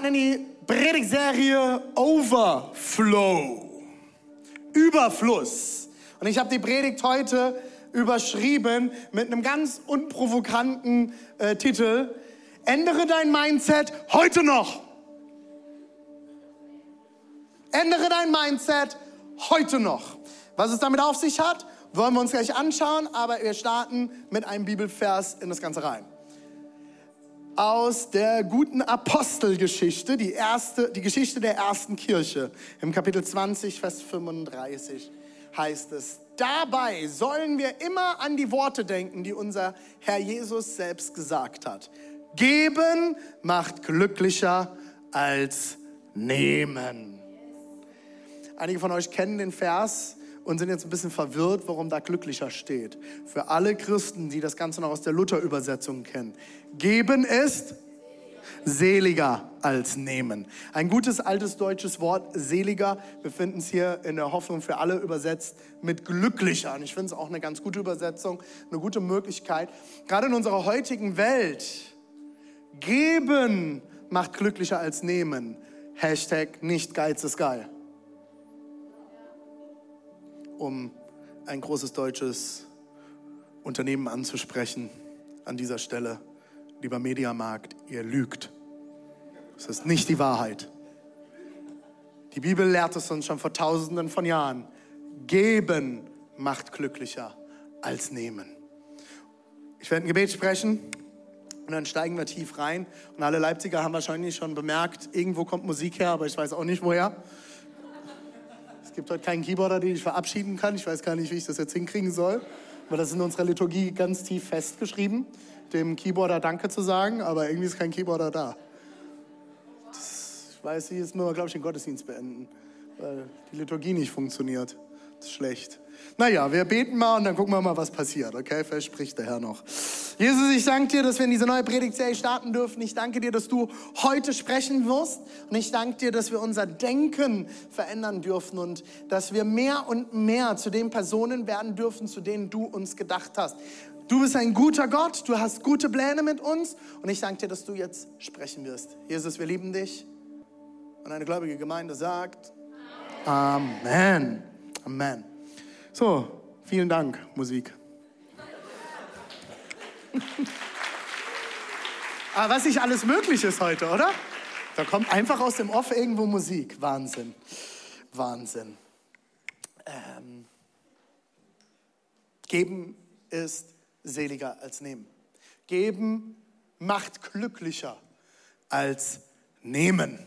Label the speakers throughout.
Speaker 1: starten in die Predigtserie Overflow. Überfluss. Und ich habe die Predigt heute überschrieben mit einem ganz unprovokanten äh, Titel. Ändere dein Mindset heute noch. Ändere dein Mindset heute noch. Was es damit auf sich hat, wollen wir uns gleich anschauen, aber wir starten mit einem Bibelvers in das Ganze rein aus der guten Apostelgeschichte, die, erste, die Geschichte der ersten Kirche. Im Kapitel 20, Vers 35 heißt es, dabei sollen wir immer an die Worte denken, die unser Herr Jesus selbst gesagt hat. Geben macht glücklicher als nehmen. Einige von euch kennen den Vers und sind jetzt ein bisschen verwirrt, warum da glücklicher steht. Für alle Christen, die das Ganze noch aus der Luther-Übersetzung kennen. Geben ist seliger als nehmen. Ein gutes altes deutsches Wort, seliger. Wir finden es hier in der Hoffnung für alle übersetzt mit glücklicher. Und ich finde es auch eine ganz gute Übersetzung, eine gute Möglichkeit. Gerade in unserer heutigen Welt, geben macht glücklicher als nehmen. Hashtag nicht Geiz ist geil um ein großes deutsches Unternehmen anzusprechen an dieser Stelle. Lieber Mediamarkt, ihr lügt. Das ist nicht die Wahrheit. Die Bibel lehrt es uns schon vor tausenden von Jahren. Geben macht glücklicher als nehmen. Ich werde ein Gebet sprechen und dann steigen wir tief rein. Und alle Leipziger haben wahrscheinlich schon bemerkt, irgendwo kommt Musik her, aber ich weiß auch nicht woher. Es gibt heute keinen Keyboarder, den ich verabschieden kann. Ich weiß gar nicht, wie ich das jetzt hinkriegen soll. Weil das ist in unserer Liturgie ganz tief festgeschrieben, dem Keyboarder Danke zu sagen, aber irgendwie ist kein Keyboarder da. Das, ich weiß, jetzt müssen wir, glaube ich, den Gottesdienst beenden, weil die Liturgie nicht funktioniert. Das ist schlecht. Naja, wir beten mal und dann gucken wir mal, was passiert, okay? Vielleicht spricht der Herr noch. Jesus, ich danke dir, dass wir in diese neue Predigtserie starten dürfen. Ich danke dir, dass du heute sprechen wirst. Und ich danke dir, dass wir unser Denken verändern dürfen und dass wir mehr und mehr zu den Personen werden dürfen, zu denen du uns gedacht hast. Du bist ein guter Gott, du hast gute Pläne mit uns und ich danke dir, dass du jetzt sprechen wirst. Jesus, wir lieben dich. Und eine gläubige Gemeinde sagt Amen. Amen. So, vielen Dank, Musik. Aber was nicht alles möglich ist heute, oder? Da kommt einfach aus dem Off irgendwo Musik. Wahnsinn. Wahnsinn. Ähm, geben ist seliger als nehmen. Geben macht glücklicher als nehmen.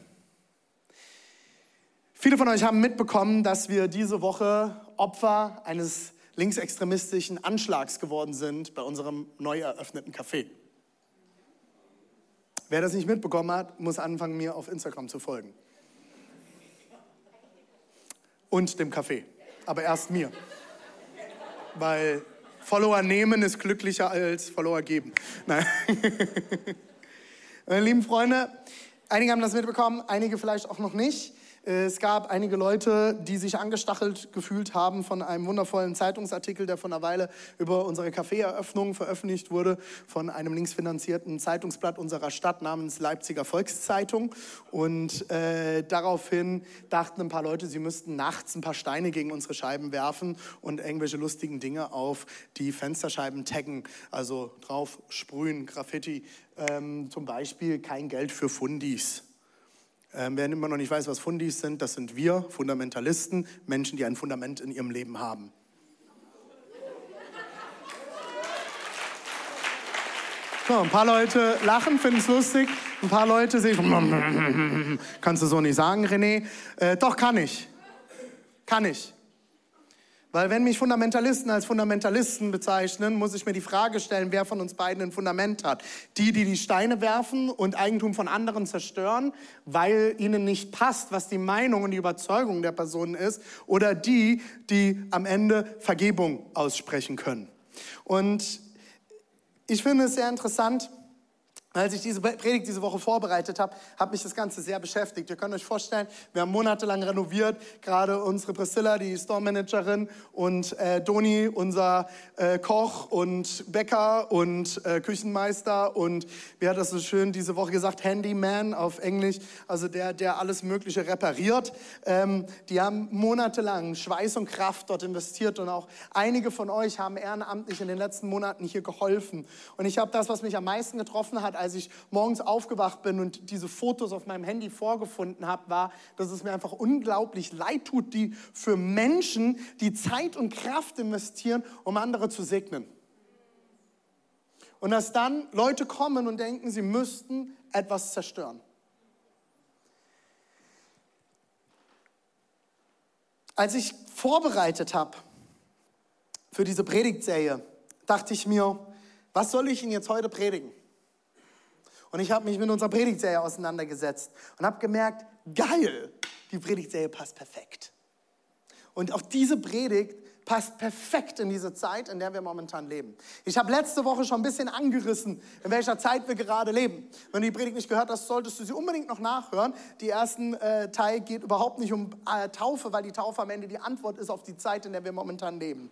Speaker 1: Viele von euch haben mitbekommen, dass wir diese Woche Opfer eines linksextremistischen Anschlags geworden sind bei unserem neu eröffneten Café. Wer das nicht mitbekommen hat, muss anfangen, mir auf Instagram zu folgen. Und dem Café. Aber erst mir. Weil Follower nehmen ist glücklicher als Follower geben. Nein. Meine lieben Freunde, einige haben das mitbekommen, einige vielleicht auch noch nicht. Es gab einige Leute, die sich angestachelt gefühlt haben von einem wundervollen Zeitungsartikel, der vor einer Weile über unsere Kaffeeeröffnung veröffentlicht wurde, von einem linksfinanzierten Zeitungsblatt unserer Stadt namens Leipziger Volkszeitung. Und äh, daraufhin dachten ein paar Leute, sie müssten nachts ein paar Steine gegen unsere Scheiben werfen und irgendwelche lustigen Dinge auf die Fensterscheiben taggen, also drauf sprühen, Graffiti. Ähm, zum Beispiel kein Geld für Fundis. Ähm, wer immer noch nicht weiß, was Fundis sind, das sind wir, Fundamentalisten, Menschen, die ein Fundament in ihrem Leben haben. So, ein paar Leute lachen, finden es lustig. Ein paar Leute sehen, kannst du so nicht sagen, René? Äh, doch, kann ich. Kann ich. Weil wenn mich Fundamentalisten als Fundamentalisten bezeichnen, muss ich mir die Frage stellen, wer von uns beiden ein Fundament hat. Die, die die Steine werfen und Eigentum von anderen zerstören, weil ihnen nicht passt, was die Meinung und die Überzeugung der Person ist, oder die, die am Ende Vergebung aussprechen können. Und ich finde es sehr interessant, als ich diese Predigt diese Woche vorbereitet habe, hat mich das Ganze sehr beschäftigt. Ihr könnt euch vorstellen, wir haben monatelang renoviert. Gerade unsere Priscilla, die Store-Managerin, und äh, Doni, unser äh, Koch und Bäcker und äh, Küchenmeister und wie hat das so schön diese Woche gesagt, Handyman auf Englisch, also der, der alles Mögliche repariert. Ähm, die haben monatelang Schweiß und Kraft dort investiert und auch einige von euch haben ehrenamtlich in den letzten Monaten hier geholfen. Und ich habe das, was mich am meisten getroffen hat, als ich morgens aufgewacht bin und diese Fotos auf meinem Handy vorgefunden habe, war, dass es mir einfach unglaublich leid tut, die für Menschen, die Zeit und Kraft investieren, um andere zu segnen. Und dass dann Leute kommen und denken, sie müssten etwas zerstören. Als ich vorbereitet habe für diese Predigtserie, dachte ich mir, was soll ich Ihnen jetzt heute predigen? Und ich habe mich mit unserer Predigtserie auseinandergesetzt und habe gemerkt, geil, die Predigtserie passt perfekt. Und auch diese Predigt passt perfekt in diese Zeit, in der wir momentan leben. Ich habe letzte Woche schon ein bisschen angerissen, in welcher Zeit wir gerade leben. Wenn du die Predigt nicht gehört hast, solltest du sie unbedingt noch nachhören. Die ersten äh, Teil geht überhaupt nicht um äh, Taufe, weil die Taufe am Ende die Antwort ist auf die Zeit, in der wir momentan leben.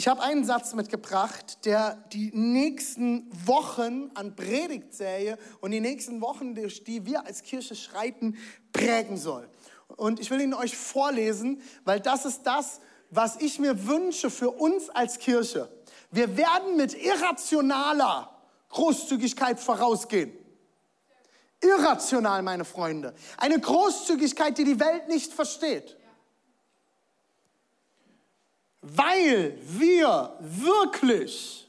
Speaker 1: Ich habe einen Satz mitgebracht, der die nächsten Wochen an Predigtserie und die nächsten Wochen, durch die wir als Kirche schreiten, prägen soll. Und ich will ihn euch vorlesen, weil das ist das, was ich mir wünsche für uns als Kirche. Wir werden mit irrationaler Großzügigkeit vorausgehen. Irrational, meine Freunde. Eine Großzügigkeit, die die Welt nicht versteht weil wir wirklich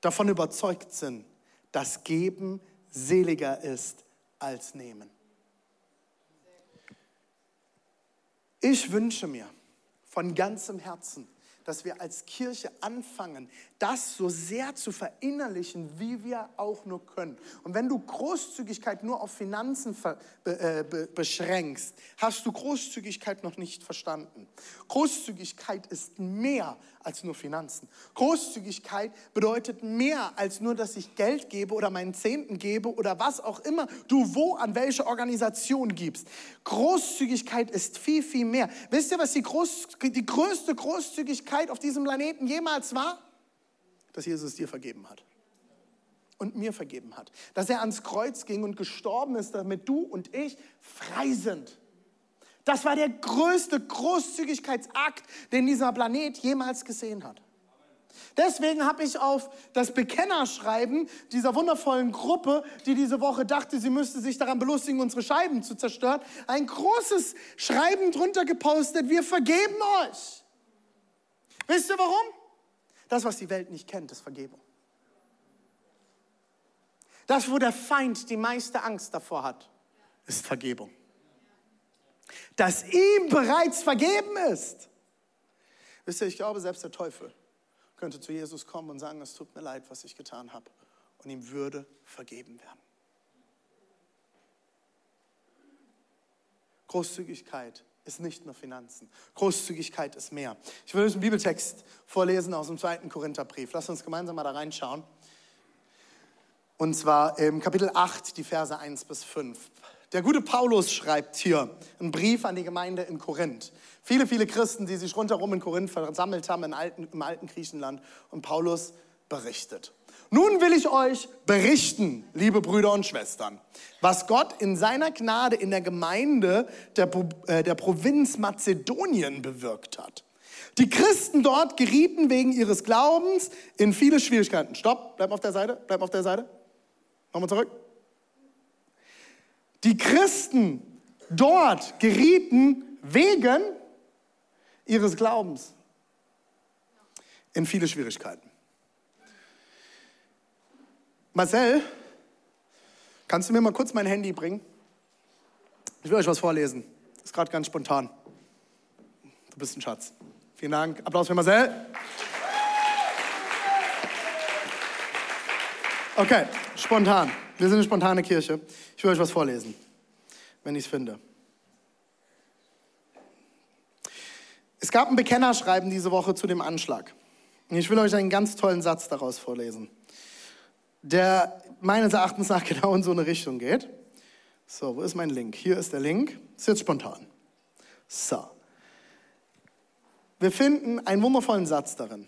Speaker 1: davon überzeugt sind, dass Geben seliger ist als Nehmen. Ich wünsche mir von ganzem Herzen, dass wir als Kirche anfangen, das so sehr zu verinnerlichen, wie wir auch nur können. Und wenn du Großzügigkeit nur auf Finanzen äh, beschränkst, hast du Großzügigkeit noch nicht verstanden. Großzügigkeit ist mehr als nur Finanzen. Großzügigkeit bedeutet mehr als nur, dass ich Geld gebe oder meinen Zehnten gebe oder was auch immer du wo an welche Organisation gibst. Großzügigkeit ist viel, viel mehr. Wisst ihr, was die, Groß, die größte Großzügigkeit auf diesem Planeten jemals war? Dass Jesus dir vergeben hat und mir vergeben hat. Dass er ans Kreuz ging und gestorben ist, damit du und ich frei sind. Das war der größte Großzügigkeitsakt, den dieser Planet jemals gesehen hat. Deswegen habe ich auf das Bekennerschreiben dieser wundervollen Gruppe, die diese Woche dachte, sie müsste sich daran belustigen, unsere Scheiben zu zerstören, ein großes Schreiben drunter gepostet, wir vergeben euch. Wisst ihr warum? Das, was die Welt nicht kennt, ist Vergebung. Das, wo der Feind die meiste Angst davor hat, ist Vergebung. Dass ihm bereits vergeben ist. Wisst ihr, ich glaube, selbst der Teufel könnte zu Jesus kommen und sagen, es tut mir leid, was ich getan habe. Und ihm würde vergeben werden. Großzügigkeit ist nicht nur Finanzen. Großzügigkeit ist mehr. Ich will euch einen Bibeltext vorlesen aus dem zweiten Korintherbrief. Lasst uns gemeinsam mal da reinschauen. Und zwar im Kapitel 8, die Verse 1 bis 5. Der gute Paulus schreibt hier einen Brief an die Gemeinde in Korinth. Viele, viele Christen, die sich rundherum in Korinth versammelt haben, alten, im alten Griechenland. Und Paulus berichtet. Nun will ich euch berichten, liebe Brüder und Schwestern, was Gott in seiner Gnade in der Gemeinde der, äh, der Provinz Mazedonien bewirkt hat. Die Christen dort gerieten wegen ihres Glaubens in viele Schwierigkeiten. Stopp, bleib auf der Seite, bleib auf der Seite. Nochmal zurück. Die Christen dort gerieten wegen ihres Glaubens in viele Schwierigkeiten. Marcel, kannst du mir mal kurz mein Handy bringen? Ich will euch was vorlesen. Das ist gerade ganz spontan. Du bist ein Schatz. Vielen Dank. Applaus für Marcel. Okay, spontan. Wir sind eine spontane Kirche. Ich will euch was vorlesen, wenn ich es finde. Es gab ein Bekennerschreiben diese Woche zu dem Anschlag. Ich will euch einen ganz tollen Satz daraus vorlesen, der meines Erachtens nach genau in so eine Richtung geht. So, wo ist mein Link? Hier ist der Link. Ist jetzt spontan. So. Wir finden einen wundervollen Satz darin.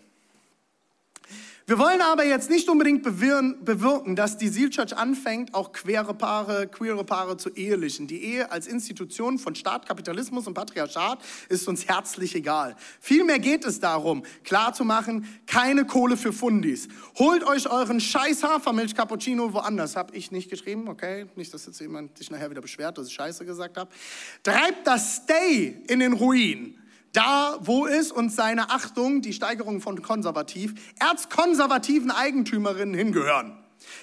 Speaker 1: Wir wollen aber jetzt nicht unbedingt bewirken, dass die Seal Church anfängt, auch queere Paare, queere Paare zu ehelichen. Die Ehe als Institution von Staat, Kapitalismus und Patriarchat ist uns herzlich egal. Vielmehr geht es darum, klarzumachen, keine Kohle für Fundis. Holt euch euren scheiß Hafermilch Cappuccino woanders. Hab ich nicht geschrieben, okay? Nicht, dass jetzt jemand sich nachher wieder beschwert, dass ich Scheiße gesagt habe. Treibt das Stay in den Ruin da, wo es uns seine Achtung, die Steigerung von konservativ, erzkonservativen Eigentümerinnen hingehören.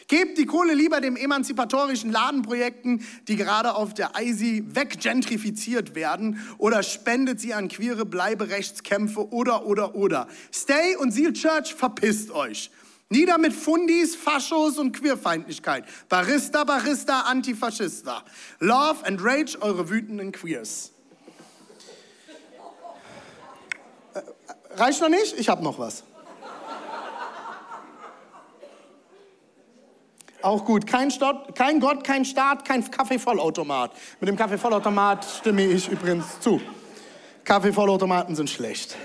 Speaker 1: Gebt die Kohle lieber dem emanzipatorischen Ladenprojekten, die gerade auf der ISI weggentrifiziert werden, oder spendet sie an queere Bleiberechtskämpfe oder, oder, oder. Stay und Seal Church, verpisst euch. Nieder mit Fundis, Faschos und Queerfeindlichkeit. Barista, Barista, Antifaschista. Love and Rage, eure wütenden Queers. Reicht noch nicht? Ich habe noch was. Auch gut. Kein, Stott, kein Gott, kein Staat, kein Kaffeevollautomat. Mit dem Kaffeevollautomat stimme ich übrigens zu. Kaffeevollautomaten sind schlecht.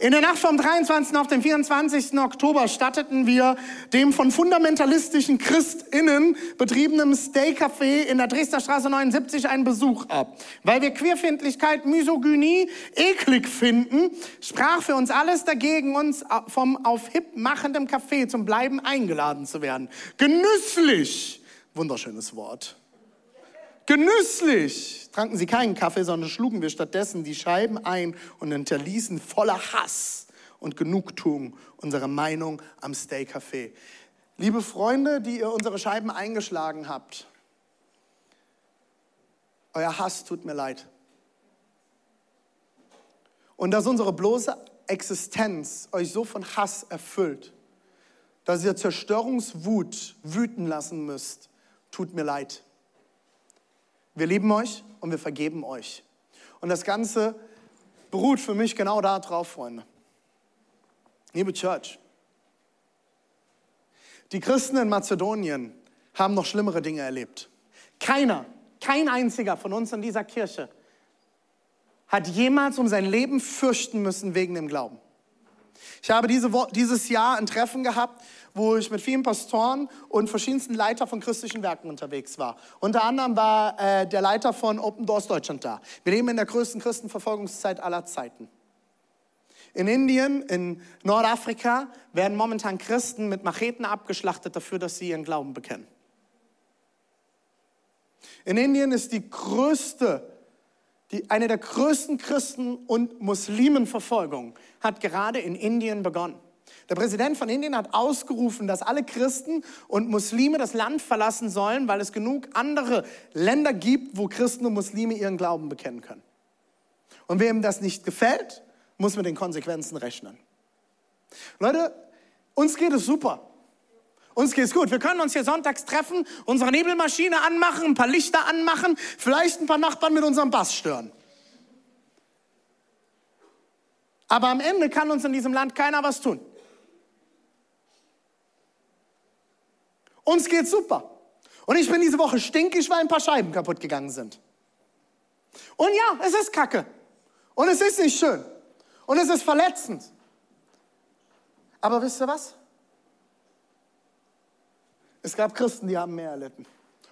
Speaker 1: In der Nacht vom 23. auf den 24. Oktober statteten wir dem von fundamentalistischen ChristInnen betriebenen Stay-Café in der Dresdner Straße 79 einen Besuch ab. Weil wir Queerfindlichkeit, Misogynie eklig finden, sprach für uns alles dagegen, uns vom auf hip machenden Café zum Bleiben eingeladen zu werden. Genüsslich! Wunderschönes Wort. Genüsslich tranken sie keinen Kaffee, sondern schlugen wir stattdessen die Scheiben ein und hinterließen voller Hass und Genugtuung unsere Meinung am Stay Café. Liebe Freunde, die ihr unsere Scheiben eingeschlagen habt, euer Hass tut mir leid. Und dass unsere bloße Existenz euch so von Hass erfüllt, dass ihr Zerstörungswut wüten lassen müsst, tut mir leid. Wir lieben euch und wir vergeben euch. Und das Ganze beruht für mich genau darauf, Freunde. Liebe Church, die Christen in Mazedonien haben noch schlimmere Dinge erlebt. Keiner, kein einziger von uns in dieser Kirche hat jemals um sein Leben fürchten müssen wegen dem Glauben. Ich habe diese, dieses Jahr ein Treffen gehabt wo ich mit vielen Pastoren und verschiedensten Leiter von christlichen Werken unterwegs war. Unter anderem war äh, der Leiter von Open Doors Deutschland da. Wir leben in der größten Christenverfolgungszeit aller Zeiten. In Indien, in Nordafrika werden momentan Christen mit Macheten abgeschlachtet dafür, dass sie ihren Glauben bekennen. In Indien ist die größte, die, eine der größten Christen- und Muslimenverfolgungen hat gerade in Indien begonnen. Der Präsident von Indien hat ausgerufen, dass alle Christen und Muslime das Land verlassen sollen, weil es genug andere Länder gibt, wo Christen und Muslime ihren Glauben bekennen können. Und wem das nicht gefällt, muss mit den Konsequenzen rechnen. Leute, uns geht es super. Uns geht es gut. Wir können uns hier sonntags treffen, unsere Nebelmaschine anmachen, ein paar Lichter anmachen, vielleicht ein paar Nachbarn mit unserem Bass stören. Aber am Ende kann uns in diesem Land keiner was tun. Uns geht's super. Und ich bin diese Woche stinkig, weil ein paar Scheiben kaputt gegangen sind. Und ja, es ist Kacke. Und es ist nicht schön. Und es ist verletzend. Aber wisst ihr was? Es gab Christen, die haben mehr erlitten.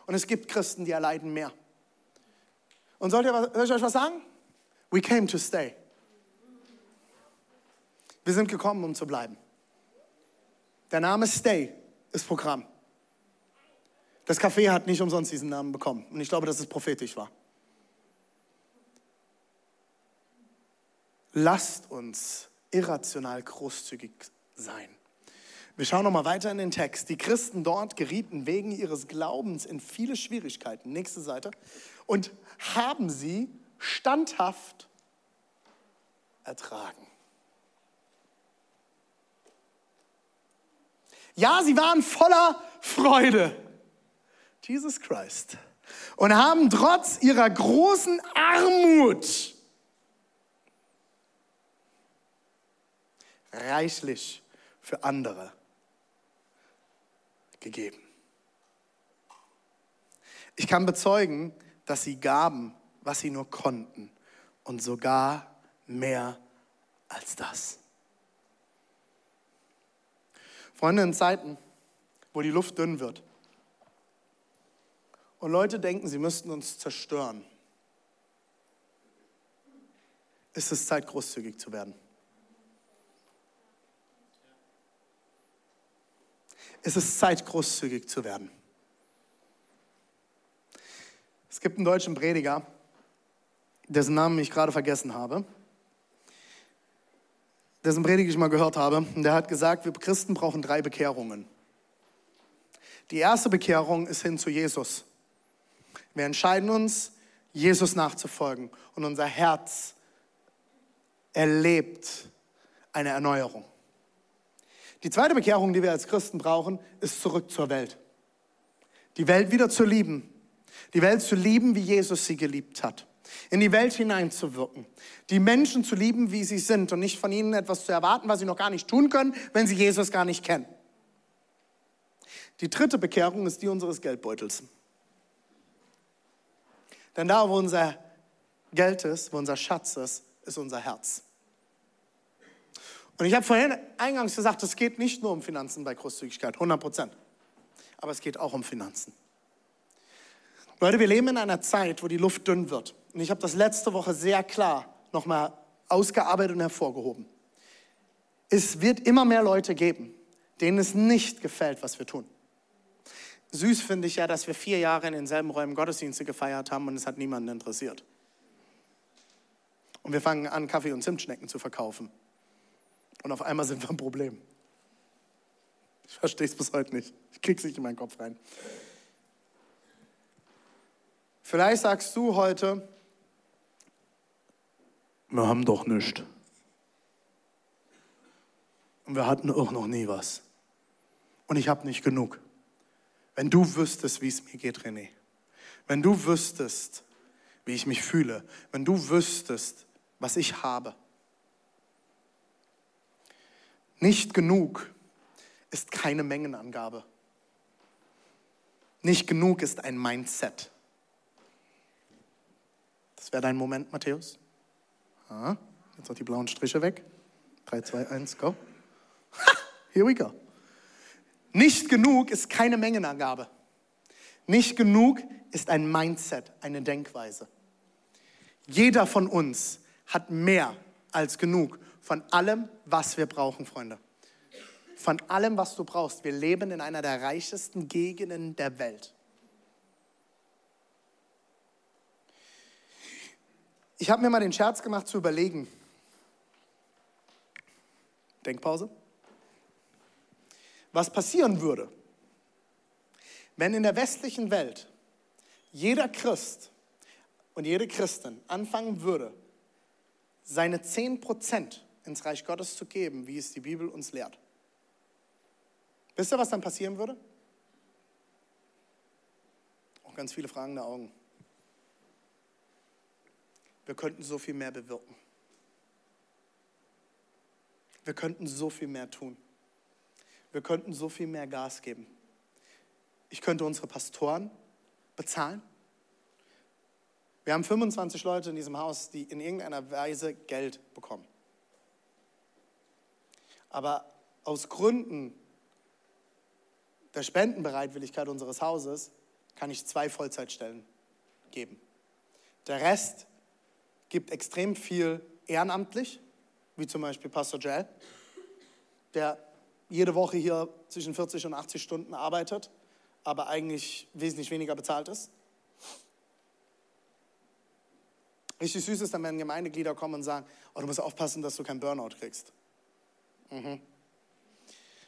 Speaker 1: Und es gibt Christen, die erleiden mehr. Und soll ich euch was sagen? We came to stay. Wir sind gekommen, um zu bleiben. Der Name Stay ist Programm. Das Café hat nicht umsonst diesen Namen bekommen. Und ich glaube, dass es prophetisch war. Lasst uns irrational großzügig sein. Wir schauen noch mal weiter in den Text. Die Christen dort gerieten wegen ihres Glaubens in viele Schwierigkeiten. Nächste Seite. Und haben sie standhaft ertragen. Ja, sie waren voller Freude. Jesus Christ. Und haben trotz ihrer großen Armut reichlich für andere gegeben. Ich kann bezeugen, dass sie gaben, was sie nur konnten und sogar mehr als das. Freunde, in Zeiten, wo die Luft dünn wird und Leute denken, sie müssten uns zerstören, ist es Zeit, großzügig zu werden. Es ist Zeit, großzügig zu werden. Es gibt einen deutschen Prediger, dessen Namen ich gerade vergessen habe, dessen Predigt ich mal gehört habe. Und der hat gesagt, wir Christen brauchen drei Bekehrungen. Die erste Bekehrung ist hin zu Jesus. Wir entscheiden uns, Jesus nachzufolgen und unser Herz erlebt eine Erneuerung. Die zweite Bekehrung, die wir als Christen brauchen, ist zurück zur Welt. Die Welt wieder zu lieben. Die Welt zu lieben, wie Jesus sie geliebt hat in die Welt hineinzuwirken, die Menschen zu lieben, wie sie sind und nicht von ihnen etwas zu erwarten, was sie noch gar nicht tun können, wenn sie Jesus gar nicht kennen. Die dritte Bekehrung ist die unseres Geldbeutels. Denn da, wo unser Geld ist, wo unser Schatz ist, ist unser Herz. Und ich habe vorhin eingangs gesagt, es geht nicht nur um Finanzen bei Großzügigkeit, 100 Prozent. Aber es geht auch um Finanzen. Leute, wir leben in einer Zeit, wo die Luft dünn wird. Und ich habe das letzte Woche sehr klar nochmal ausgearbeitet und hervorgehoben. Es wird immer mehr Leute geben, denen es nicht gefällt, was wir tun. Süß finde ich ja, dass wir vier Jahre in denselben Räumen Gottesdienste gefeiert haben und es hat niemanden interessiert. Und wir fangen an, Kaffee und Zimtschnecken zu verkaufen. Und auf einmal sind wir ein Problem. Ich verstehe es bis heute nicht. Ich kriege es nicht in meinen Kopf rein. Vielleicht sagst du heute, wir haben doch nichts. Und wir hatten auch noch nie was. Und ich habe nicht genug. Wenn du wüsstest, wie es mir geht, René. Wenn du wüsstest, wie ich mich fühle. Wenn du wüsstest, was ich habe. Nicht genug ist keine Mengenangabe. Nicht genug ist ein Mindset. Das wäre dein Moment, Matthäus. Ah, jetzt noch die blauen Striche weg. 3, 2, 1, go. Here we go. Nicht genug ist keine Mengenangabe. Nicht genug ist ein Mindset, eine Denkweise. Jeder von uns hat mehr als genug von allem, was wir brauchen, Freunde. Von allem, was du brauchst. Wir leben in einer der reichesten Gegenden der Welt. Ich habe mir mal den Scherz gemacht zu überlegen. Denkpause. Was passieren würde, wenn in der westlichen Welt jeder Christ und jede Christin anfangen würde, seine 10% ins Reich Gottes zu geben, wie es die Bibel uns lehrt. Wisst ihr, was dann passieren würde? Auch ganz viele fragende Augen. Wir könnten so viel mehr bewirken. Wir könnten so viel mehr tun. Wir könnten so viel mehr Gas geben. Ich könnte unsere Pastoren bezahlen. Wir haben 25 Leute in diesem Haus, die in irgendeiner Weise Geld bekommen. Aber aus Gründen der Spendenbereitwilligkeit unseres Hauses kann ich zwei Vollzeitstellen geben. Der Rest gibt extrem viel ehrenamtlich, wie zum Beispiel Pastor Jell, der jede Woche hier zwischen 40 und 80 Stunden arbeitet, aber eigentlich wesentlich weniger bezahlt ist. Richtig süß ist dann, wenn Gemeindeglieder kommen und sagen, oh, du musst aufpassen, dass du keinen Burnout kriegst. Mhm.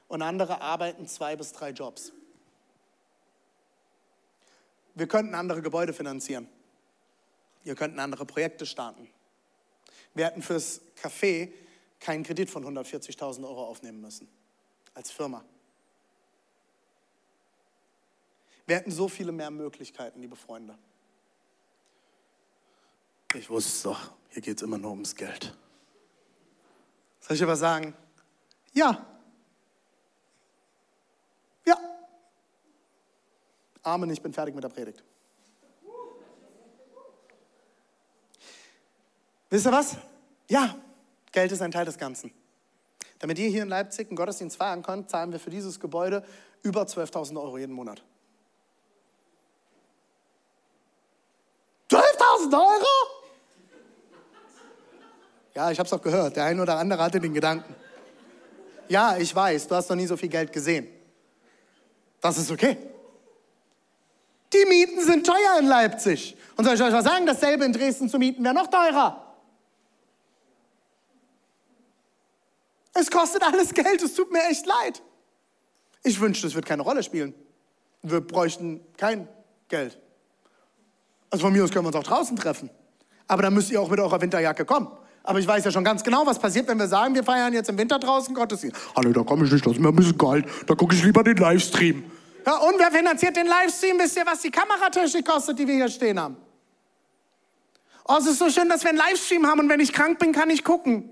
Speaker 1: Und andere arbeiten zwei bis drei Jobs. Wir könnten andere Gebäude finanzieren. Ihr könnt andere Projekte starten. Wir hätten fürs Café keinen Kredit von 140.000 Euro aufnehmen müssen. Als Firma. Wir hätten so viele mehr Möglichkeiten, liebe Freunde. Ich wusste es doch, hier geht es immer nur ums Geld. Soll ich aber sagen? Ja. Ja. Amen, ich bin fertig mit der Predigt. Wisst ihr was? Ja, Geld ist ein Teil des Ganzen. Damit ihr hier in Leipzig einen Gottesdienst feiern könnt, zahlen wir für dieses Gebäude über 12.000 Euro jeden Monat. 12.000 Euro? Ja, ich habe es auch gehört. Der eine oder andere hatte den Gedanken. Ja, ich weiß, du hast noch nie so viel Geld gesehen. Das ist okay. Die Mieten sind teuer in Leipzig. Und soll ich euch was sagen? Dasselbe in Dresden zu mieten wäre noch teurer. Es kostet alles Geld, es tut mir echt leid. Ich wünschte, es wird keine Rolle spielen. Wir bräuchten kein Geld. Also von mir aus können wir uns auch draußen treffen. Aber dann müsst ihr auch mit eurer Winterjacke kommen. Aber ich weiß ja schon ganz genau, was passiert, wenn wir sagen, wir feiern jetzt im Winter draußen Gottesdienst. Hallo, da komme ich nicht, das ist mir ein bisschen kalt. Da gucke ich lieber den Livestream. Ja, und wer finanziert den Livestream? Wisst ihr, was die Kameratechnik kostet, die wir hier stehen haben? Oh, es ist so schön, dass wir einen Livestream haben und wenn ich krank bin, kann ich gucken.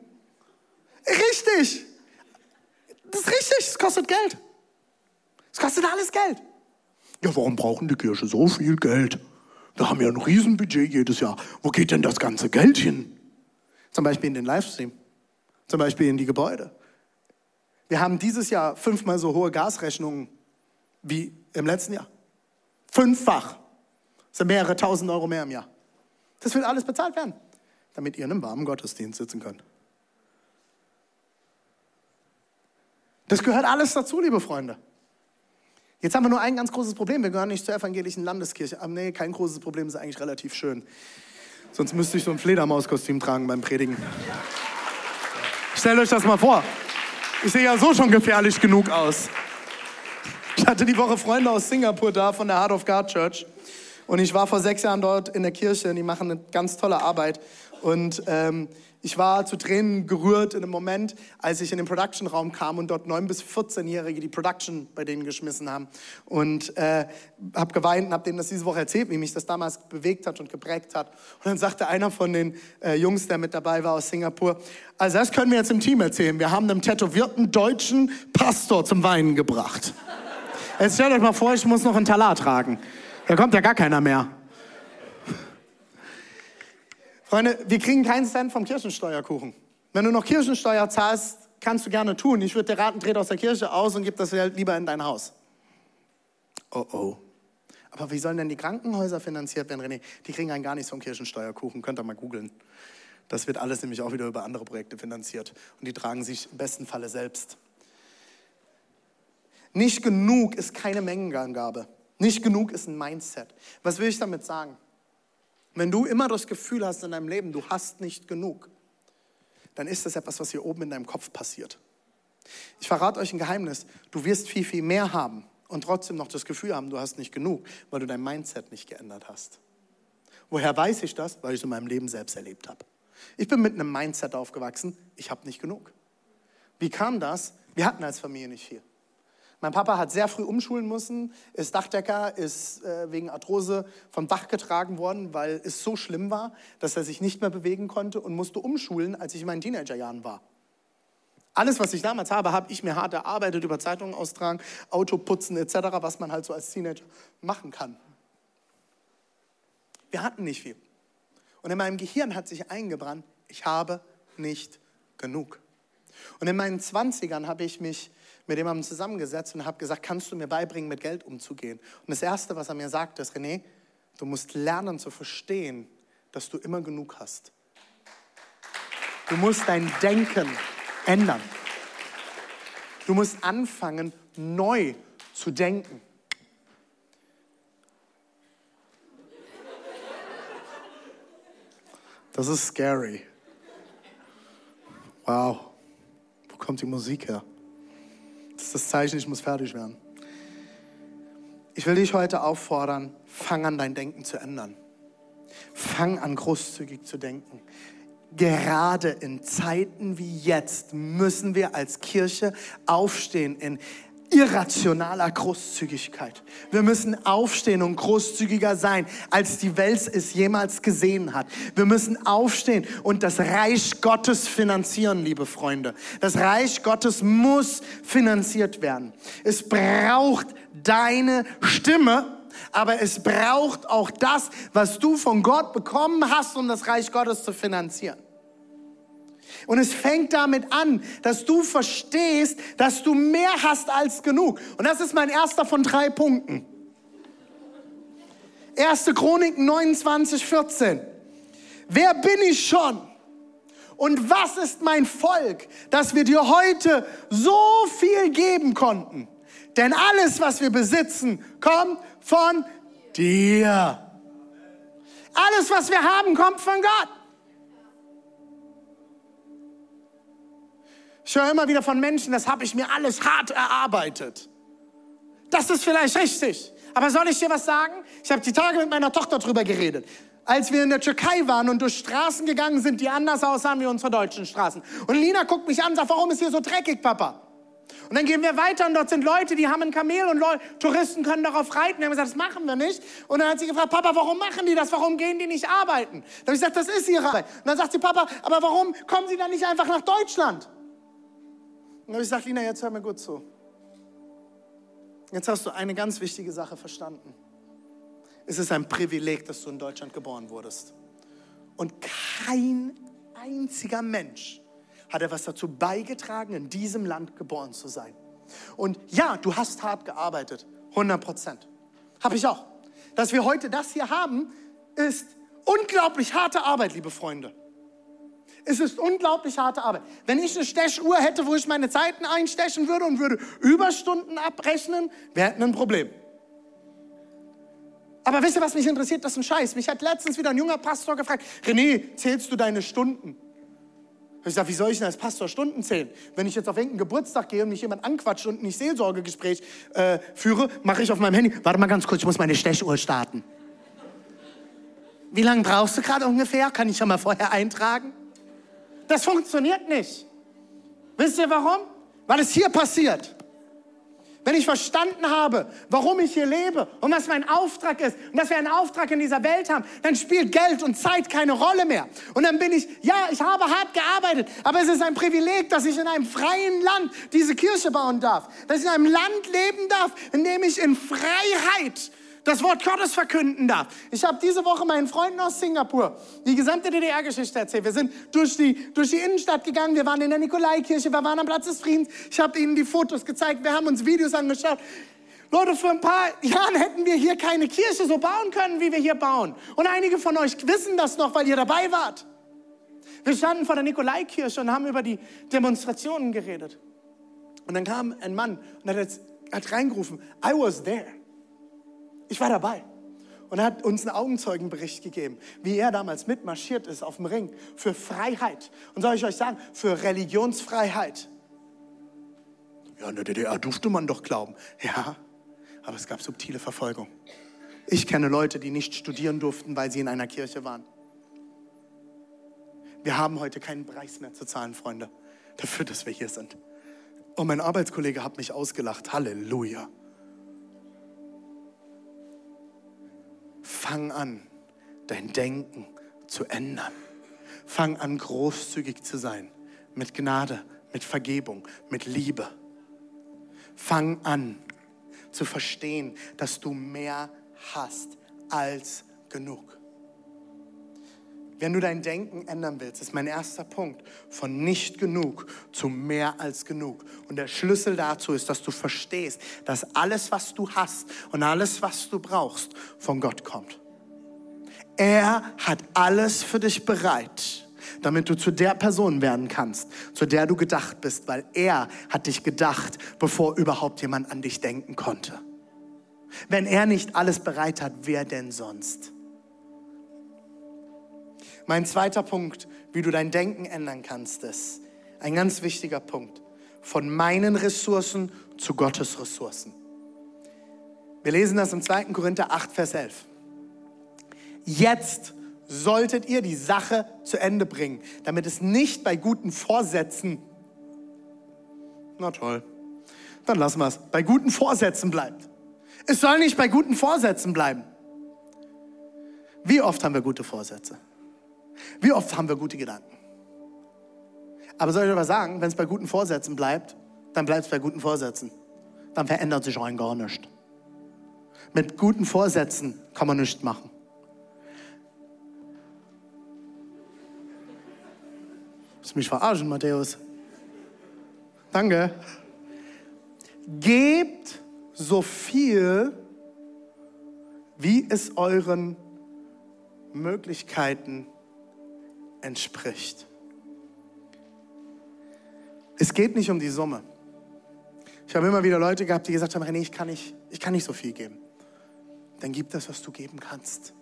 Speaker 1: Richtig. Das ist richtig, es kostet Geld. Es kostet alles Geld. Ja, warum brauchen die Kirche so viel Geld? Wir haben ja ein Riesenbudget jedes Jahr. Wo geht denn das ganze Geld hin? Zum Beispiel in den Livestream. Zum Beispiel in die Gebäude. Wir haben dieses Jahr fünfmal so hohe Gasrechnungen wie im letzten Jahr. Fünffach. Das sind mehrere tausend Euro mehr im Jahr. Das wird alles bezahlt werden, damit ihr in einem warmen Gottesdienst sitzen könnt. Das gehört alles dazu, liebe Freunde. Jetzt haben wir nur ein ganz großes Problem. Wir gehören nicht zur evangelischen Landeskirche. Aber nee, kein großes Problem, ist eigentlich relativ schön. Sonst müsste ich so ein Fledermauskostüm tragen beim Predigen. Stellt euch das mal vor. Ich sehe ja so schon gefährlich genug aus. Ich hatte die Woche Freunde aus Singapur da von der Heart of God Church. Und ich war vor sechs Jahren dort in der Kirche. Die machen eine ganz tolle Arbeit. Und ähm, ich war zu Tränen gerührt in einem Moment, als ich in den Production-Raum kam und dort 9- bis 14-Jährige die Production bei denen geschmissen haben. Und äh, habe geweint und habe denen das diese Woche erzählt, wie mich das damals bewegt hat und geprägt hat. Und dann sagte einer von den äh, Jungs, der mit dabei war aus Singapur, also das können wir jetzt im Team erzählen. Wir haben einen tätowierten deutschen Pastor zum Weinen gebracht. Jetzt stellt euch mal vor, ich muss noch einen Talar tragen. Da kommt ja gar keiner mehr. Freunde, wir kriegen keinen Cent vom Kirchensteuerkuchen. Wenn du noch Kirchensteuer zahlst, kannst du gerne tun. Ich würde dir raten, dreht aus der Kirche aus und gib das Geld lieber in dein Haus. Oh oh. Aber wie sollen denn die Krankenhäuser finanziert werden, René? Die kriegen einen gar nichts vom Kirchensteuerkuchen. Könnt ihr mal googeln. Das wird alles nämlich auch wieder über andere Projekte finanziert. Und die tragen sich im besten Falle selbst. Nicht genug ist keine Mengenangabe. Nicht genug ist ein Mindset. Was will ich damit sagen? Wenn du immer das Gefühl hast in deinem Leben, du hast nicht genug, dann ist das etwas, was hier oben in deinem Kopf passiert. Ich verrate euch ein Geheimnis. Du wirst viel, viel mehr haben und trotzdem noch das Gefühl haben, du hast nicht genug, weil du dein Mindset nicht geändert hast. Woher weiß ich das? Weil ich es in meinem Leben selbst erlebt habe. Ich bin mit einem Mindset aufgewachsen, ich habe nicht genug. Wie kam das? Wir hatten als Familie nicht viel. Mein Papa hat sehr früh umschulen müssen, ist Dachdecker, ist äh, wegen Arthrose vom Dach getragen worden, weil es so schlimm war, dass er sich nicht mehr bewegen konnte und musste umschulen, als ich in meinen Teenagerjahren war. Alles, was ich damals habe, habe ich mir hart erarbeitet, über Zeitungen austragen, Auto putzen etc., was man halt so als Teenager machen kann. Wir hatten nicht viel. Und in meinem Gehirn hat sich eingebrannt, ich habe nicht genug. Und in meinen 20ern habe ich mich mit jemandem zusammengesetzt und habe gesagt, kannst du mir beibringen, mit Geld umzugehen? Und das Erste, was er mir sagte, ist, René, du musst lernen zu verstehen, dass du immer genug hast. Du musst dein Denken ändern. Du musst anfangen, neu zu denken. Das ist scary. Wow. Wo kommt die Musik her? Das ist das Zeichen, ich muss fertig werden. Ich will dich heute auffordern, fang an, dein Denken zu ändern. Fang an, großzügig zu denken. gerade in Zeiten wie jetzt müssen wir als Kirche aufstehen in irrationaler Großzügigkeit. Wir müssen aufstehen und großzügiger sein, als die Welt es jemals gesehen hat. Wir müssen aufstehen und das Reich Gottes finanzieren, liebe Freunde. Das Reich Gottes muss finanziert werden. Es braucht deine Stimme, aber es braucht auch das, was du von Gott bekommen hast, um das Reich Gottes zu finanzieren. Und es fängt damit an, dass du verstehst, dass du mehr hast als genug. Und das ist mein erster von drei Punkten. 1. Chroniken 29, 14. Wer bin ich schon? Und was ist mein Volk, dass wir dir heute so viel geben konnten? Denn alles, was wir besitzen, kommt von dir. Alles, was wir haben, kommt von Gott. Ich höre immer wieder von Menschen, das habe ich mir alles hart erarbeitet. Das ist vielleicht richtig. Aber soll ich dir was sagen? Ich habe die Tage mit meiner Tochter drüber geredet. Als wir in der Türkei waren und durch Straßen gegangen sind, die anders aussahen wie unsere deutschen Straßen. Und Lina guckt mich an und sagt, warum ist hier so dreckig, Papa? Und dann gehen wir weiter und dort sind Leute, die haben ein Kamel und Leute, Touristen können darauf reiten. Wir haben gesagt, das machen wir nicht. Und dann hat sie gefragt, Papa, warum machen die das? Warum gehen die nicht arbeiten? Dann habe ich gesagt, das ist ihre Arbeit. Und dann sagt sie, Papa, aber warum kommen sie dann nicht einfach nach Deutschland? Und habe ich gesagt, Lina, jetzt hör mir gut zu. Jetzt hast du eine ganz wichtige Sache verstanden. Es ist ein Privileg, dass du in Deutschland geboren wurdest. Und kein einziger Mensch hat etwas dazu beigetragen, in diesem Land geboren zu sein. Und ja, du hast hart gearbeitet, 100 Prozent. Habe ich auch. Dass wir heute das hier haben, ist unglaublich harte Arbeit, liebe Freunde. Es ist unglaublich harte Arbeit. Wenn ich eine Stechuhr hätte, wo ich meine Zeiten einstechen würde und würde Überstunden abrechnen, wäre ein Problem. Aber wisst ihr, was mich interessiert? Das ist ein Scheiß. Mich hat letztens wieder ein junger Pastor gefragt, René, zählst du deine Stunden? Ich sage, wie soll ich denn als Pastor Stunden zählen? Wenn ich jetzt auf irgendeinen Geburtstag gehe und mich jemand anquatscht und nicht Seelsorgegespräch äh, führe, mache ich auf meinem Handy, warte mal ganz kurz, ich muss meine Stechuhr starten. Wie lange brauchst du gerade ungefähr? Kann ich schon mal vorher eintragen? Das funktioniert nicht. Wisst ihr warum? Weil es hier passiert. Wenn ich verstanden habe, warum ich hier lebe und was mein Auftrag ist und dass wir einen Auftrag in dieser Welt haben, dann spielt Geld und Zeit keine Rolle mehr. Und dann bin ich, ja, ich habe hart gearbeitet, aber es ist ein Privileg, dass ich in einem freien Land diese Kirche bauen darf. Dass ich in einem Land leben darf, in dem ich in Freiheit das Wort Gottes verkünden darf. Ich habe diese Woche meinen Freunden aus Singapur die gesamte DDR-Geschichte erzählt. Wir sind durch die, durch die Innenstadt gegangen, wir waren in der Nikolaikirche, wir waren am Platz des Friedens. Ich habe ihnen die Fotos gezeigt, wir haben uns Videos angeschaut. Leute, vor ein paar Jahren hätten wir hier keine Kirche so bauen können, wie wir hier bauen. Und einige von euch wissen das noch, weil ihr dabei wart. Wir standen vor der Nikolaikirche und haben über die Demonstrationen geredet. Und dann kam ein Mann und hat, jetzt, hat reingerufen, I was there. Ich war dabei. Und er hat uns einen Augenzeugenbericht gegeben, wie er damals mitmarschiert ist auf dem Ring für Freiheit. Und soll ich euch sagen, für Religionsfreiheit. Ja, in der DDR durfte man doch glauben. Ja, aber es gab subtile Verfolgung. Ich kenne Leute, die nicht studieren durften, weil sie in einer Kirche waren. Wir haben heute keinen Preis mehr zu zahlen, Freunde, dafür, dass wir hier sind. Und mein Arbeitskollege hat mich ausgelacht. Halleluja. Fang an, dein Denken zu ändern. Fang an, großzügig zu sein. Mit Gnade, mit Vergebung, mit Liebe. Fang an zu verstehen, dass du mehr hast als genug. Wenn du dein Denken ändern willst, ist mein erster Punkt, von nicht genug zu mehr als genug. Und der Schlüssel dazu ist, dass du verstehst, dass alles, was du hast und alles, was du brauchst, von Gott kommt. Er hat alles für dich bereit, damit du zu der Person werden kannst, zu der du gedacht bist, weil er hat dich gedacht, bevor überhaupt jemand an dich denken konnte. Wenn er nicht alles bereit hat, wer denn sonst? Mein zweiter Punkt, wie du dein Denken ändern kannst, ist ein ganz wichtiger Punkt. Von meinen Ressourcen zu Gottes Ressourcen. Wir lesen das im 2. Korinther 8, Vers 11. Jetzt solltet ihr die Sache zu Ende bringen, damit es nicht bei guten Vorsätzen, na toll, dann lassen wir es, bei guten Vorsätzen bleibt. Es soll nicht bei guten Vorsätzen bleiben. Wie oft haben wir gute Vorsätze? Wie oft haben wir gute Gedanken? Aber soll ich aber sagen, wenn es bei guten Vorsätzen bleibt, dann bleibt es bei guten Vorsätzen. Dann verändert sich rein gar nichts. Mit guten Vorsätzen kann man nichts machen. Du mich verarschen, Matthäus. Danke. Gebt so viel, wie es euren Möglichkeiten entspricht. Es geht nicht um die Summe. Ich habe immer wieder Leute gehabt, die gesagt haben, René, ich kann nicht, ich kann nicht so viel geben. Dann gib das, was du geben kannst.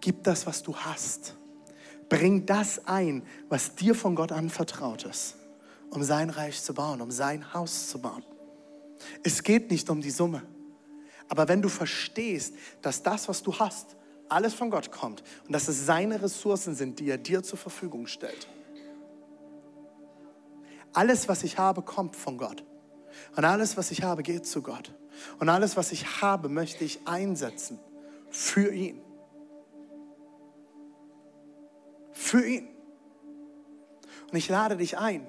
Speaker 1: Gib das, was du hast. Bring das ein, was dir von Gott anvertraut ist, um sein Reich zu bauen, um sein Haus zu bauen. Es geht nicht um die Summe. Aber wenn du verstehst, dass das, was du hast, alles von Gott kommt und dass es seine Ressourcen sind, die er dir zur Verfügung stellt. Alles, was ich habe, kommt von Gott. Und alles, was ich habe, geht zu Gott. Und alles, was ich habe, möchte ich einsetzen für ihn. Für ihn. Und ich lade dich ein,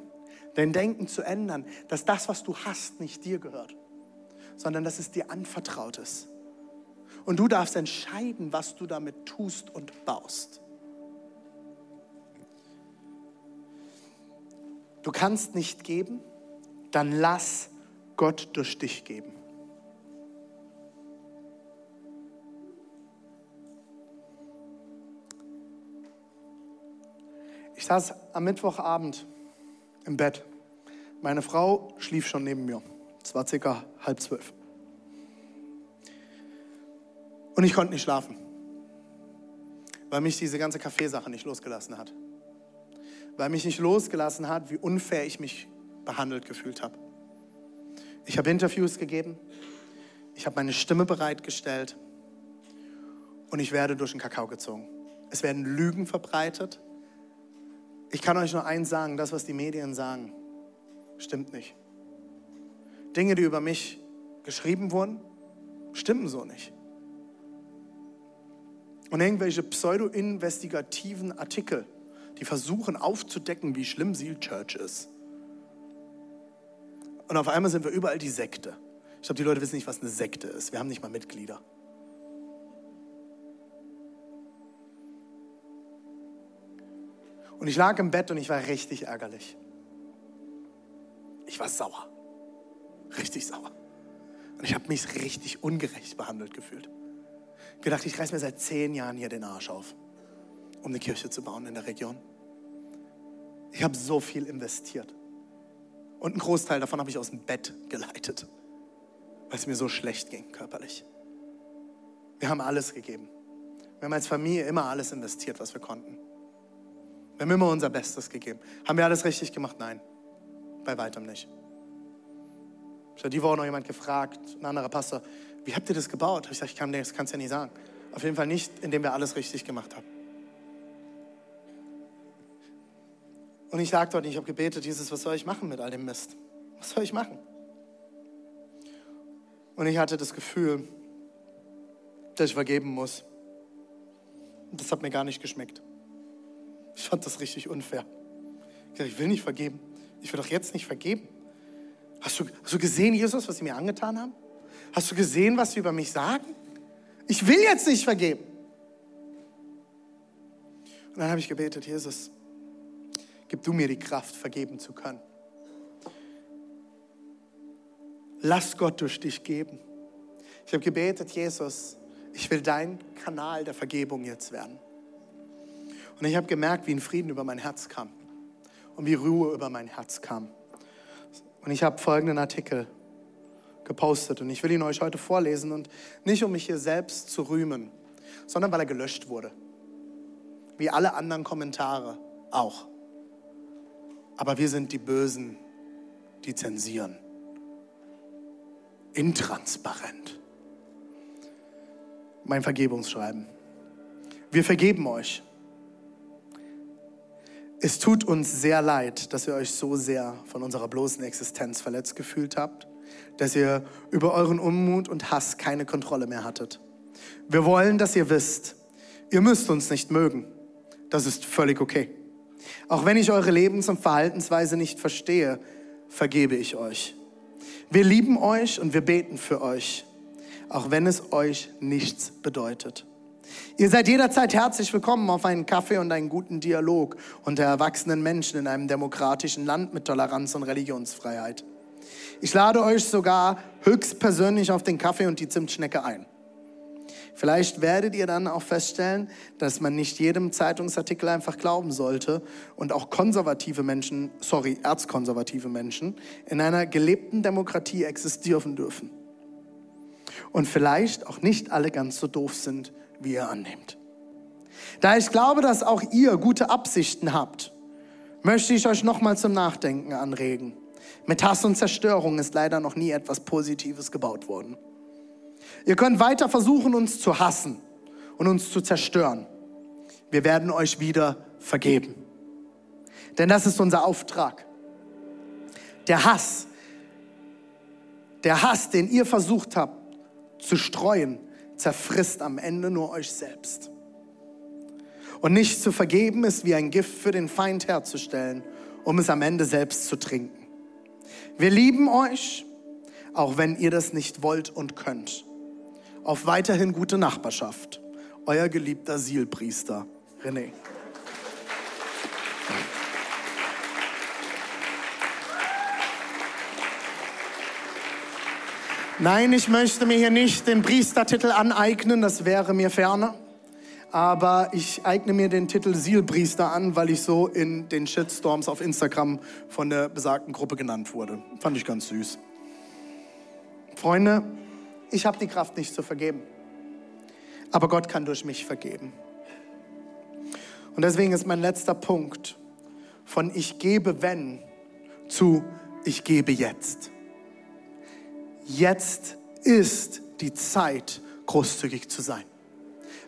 Speaker 1: dein Denken zu ändern, dass das, was du hast, nicht dir gehört, sondern dass es dir anvertraut ist. Und du darfst entscheiden, was du damit tust und baust. Du kannst nicht geben, dann lass Gott durch dich geben. Ich saß am Mittwochabend im Bett. Meine Frau schlief schon neben mir. Es war circa halb zwölf. Und ich konnte nicht schlafen, weil mich diese ganze Kaffeesache nicht losgelassen hat. Weil mich nicht losgelassen hat, wie unfair ich mich behandelt gefühlt habe. Ich habe Interviews gegeben, ich habe meine Stimme bereitgestellt und ich werde durch den Kakao gezogen. Es werden Lügen verbreitet. Ich kann euch nur eins sagen, das, was die Medien sagen, stimmt nicht. Dinge, die über mich geschrieben wurden, stimmen so nicht. Und irgendwelche pseudo-investigativen Artikel, die versuchen aufzudecken, wie schlimm Seal Church ist. Und auf einmal sind wir überall die Sekte. Ich glaube, die Leute wissen nicht, was eine Sekte ist. Wir haben nicht mal Mitglieder. Und ich lag im Bett und ich war richtig ärgerlich. Ich war sauer. Richtig sauer. Und ich habe mich richtig ungerecht behandelt gefühlt. Gedacht, ich reiß mir seit zehn Jahren hier den Arsch auf, um eine Kirche zu bauen in der Region. Ich habe so viel investiert. Und einen Großteil davon habe ich aus dem Bett geleitet, weil es mir so schlecht ging körperlich. Wir haben alles gegeben. Wir haben als Familie immer alles investiert, was wir konnten. Wir haben immer unser Bestes gegeben. Haben wir alles richtig gemacht? Nein, bei weitem nicht. Ich habe die Woche noch jemand gefragt, ein anderer Pastor, wie habt ihr das gebaut? Ich gesagt, ich kann, das kannst ja nicht sagen. Auf jeden Fall nicht, indem wir alles richtig gemacht haben. Und ich lag dort ich habe gebetet, Jesus, was soll ich machen mit all dem Mist? Was soll ich machen? Und ich hatte das Gefühl, dass ich vergeben muss. Und das hat mir gar nicht geschmeckt. Ich fand das richtig unfair. Ich dachte, ich will nicht vergeben. Ich will doch jetzt nicht vergeben. Hast du, hast du gesehen, Jesus, was sie mir angetan haben? Hast du gesehen, was sie über mich sagen? Ich will jetzt nicht vergeben. Und dann habe ich gebetet, Jesus, Gib du mir die Kraft, vergeben zu können. Lass Gott durch dich geben. Ich habe gebetet, Jesus, ich will dein Kanal der Vergebung jetzt werden. Und ich habe gemerkt, wie ein Frieden über mein Herz kam und wie Ruhe über mein Herz kam. Und ich habe folgenden Artikel gepostet und ich will ihn euch heute vorlesen und nicht um mich hier selbst zu rühmen, sondern weil er gelöscht wurde. Wie alle anderen Kommentare auch. Aber wir sind die Bösen, die zensieren. Intransparent. Mein Vergebungsschreiben. Wir vergeben euch. Es tut uns sehr leid, dass ihr euch so sehr von unserer bloßen Existenz verletzt gefühlt habt, dass ihr über euren Unmut und Hass keine Kontrolle mehr hattet. Wir wollen, dass ihr wisst, ihr müsst uns nicht mögen. Das ist völlig okay. Auch wenn ich eure Lebens- und Verhaltensweise nicht verstehe, vergebe ich euch. Wir lieben euch und wir beten für euch, auch wenn es euch nichts bedeutet. Ihr seid jederzeit herzlich willkommen auf einen Kaffee und einen guten Dialog unter erwachsenen Menschen in einem demokratischen Land mit Toleranz und Religionsfreiheit. Ich lade euch sogar höchstpersönlich auf den Kaffee und die Zimtschnecke ein. Vielleicht werdet ihr dann auch feststellen, dass man nicht jedem Zeitungsartikel einfach glauben sollte und auch konservative Menschen, sorry, erzkonservative Menschen in einer gelebten Demokratie existieren dürfen. Und vielleicht auch nicht alle ganz so doof sind, wie ihr annehmt. Da ich glaube, dass auch ihr gute Absichten habt, möchte ich euch nochmal zum Nachdenken anregen. Mit Hass und Zerstörung ist leider noch nie etwas Positives gebaut worden. Ihr könnt weiter versuchen, uns zu hassen und uns zu zerstören. Wir werden euch wieder vergeben. Denn das ist unser Auftrag. Der Hass, der Hass, den ihr versucht habt zu streuen, zerfrisst am Ende nur euch selbst. Und nicht zu vergeben ist wie ein Gift für den Feind herzustellen, um es am Ende selbst zu trinken. Wir lieben euch, auch wenn ihr das nicht wollt und könnt auf weiterhin gute Nachbarschaft. Euer geliebter Sielpriester René. Nein, ich möchte mir hier nicht den Priestertitel aneignen, das wäre mir ferner. Aber ich eigne mir den Titel Sielpriester an, weil ich so in den Shitstorms auf Instagram von der besagten Gruppe genannt wurde. Fand ich ganz süß. Freunde, ich habe die Kraft nicht zu vergeben. Aber Gott kann durch mich vergeben. Und deswegen ist mein letzter Punkt von ich gebe wenn zu ich gebe jetzt. Jetzt ist die Zeit, großzügig zu sein.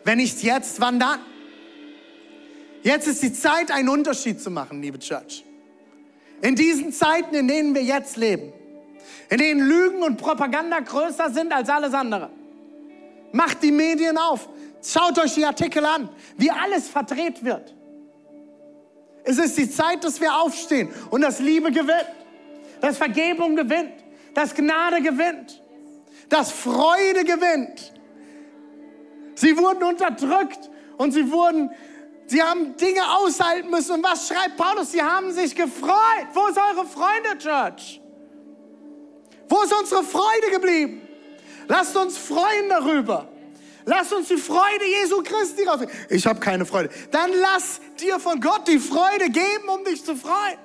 Speaker 1: Wenn nicht jetzt, wann dann? Jetzt ist die Zeit, einen Unterschied zu machen, liebe Church. In diesen Zeiten, in denen wir jetzt leben, in denen Lügen und Propaganda größer sind als alles andere. Macht die Medien auf. Schaut euch die Artikel an, wie alles verdreht wird. Es ist die Zeit, dass wir aufstehen und dass Liebe gewinnt, dass Vergebung gewinnt, dass Gnade gewinnt, dass Freude gewinnt. Sie wurden unterdrückt und sie wurden, sie haben Dinge aushalten müssen. Und was schreibt Paulus? Sie haben sich gefreut. Wo ist eure Freunde, Church? Wo ist unsere Freude geblieben? Lasst uns freuen darüber. Lass uns die Freude Jesu Christi raus. Ich habe keine Freude. Dann lass dir von Gott die Freude geben, um dich zu freuen.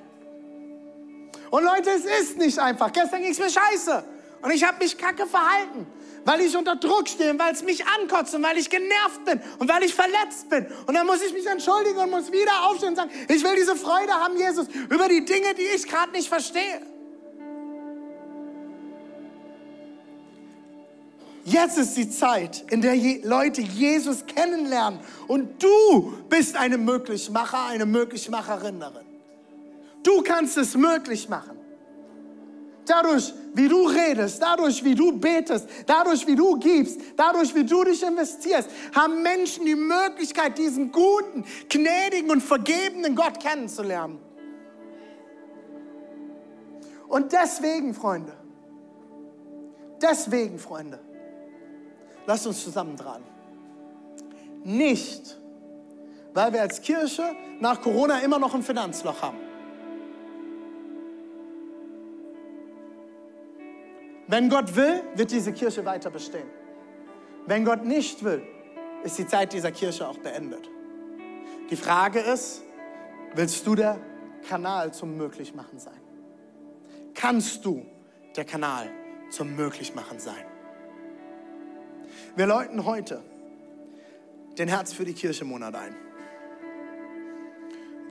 Speaker 1: Und Leute, es ist nicht einfach. Gestern ging es mir scheiße. Und ich habe mich kacke verhalten, weil ich unter Druck stehe, weil es mich ankotzt und weil ich genervt bin und weil ich verletzt bin. Und dann muss ich mich entschuldigen und muss wieder aufstehen und sagen, ich will diese Freude haben, Jesus, über die Dinge, die ich gerade nicht verstehe. Jetzt ist die Zeit, in der Leute Jesus kennenlernen. Und du bist eine Möglichmacher, eine Möglichmacherin darin. Du kannst es möglich machen. Dadurch, wie du redest, dadurch, wie du betest, dadurch, wie du gibst, dadurch, wie du dich investierst, haben Menschen die Möglichkeit, diesen guten, gnädigen und vergebenen Gott kennenzulernen. Und deswegen, Freunde, deswegen, Freunde, Lasst uns zusammen dran. Nicht, weil wir als Kirche nach Corona immer noch ein Finanzloch haben. Wenn Gott will, wird diese Kirche weiter bestehen. Wenn Gott nicht will, ist die Zeit dieser Kirche auch beendet. Die Frage ist, willst du der Kanal zum Möglichmachen sein? Kannst du der Kanal zum Möglichmachen sein? Wir läuten heute den Herz für die Kirche Monat ein.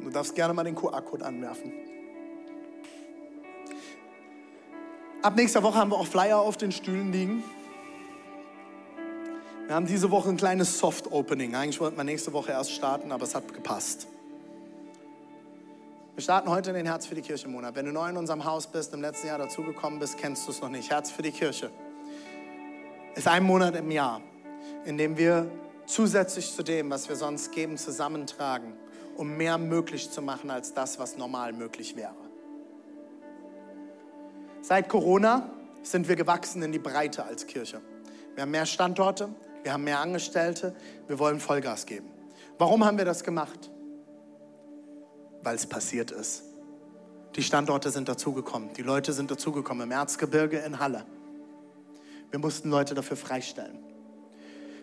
Speaker 1: Du darfst gerne mal den QR-Code anwerfen. Ab nächster Woche haben wir auch Flyer auf den Stühlen liegen. Wir haben diese Woche ein kleines Soft-Opening. Eigentlich wollten wir nächste Woche erst starten, aber es hat gepasst. Wir starten heute in den Herz für die Kirche Monat. Wenn du neu in unserem Haus bist, im letzten Jahr dazugekommen bist, kennst du es noch nicht. Herz für die Kirche ist ein Monat im Jahr, in dem wir zusätzlich zu dem, was wir sonst geben, zusammentragen, um mehr möglich zu machen als das, was normal möglich wäre. Seit Corona sind wir gewachsen in die Breite als Kirche. Wir haben mehr Standorte, wir haben mehr Angestellte, wir wollen Vollgas geben. Warum haben wir das gemacht? Weil es passiert ist. Die Standorte sind dazugekommen, die Leute sind dazugekommen im Erzgebirge in Halle. Wir mussten Leute dafür freistellen.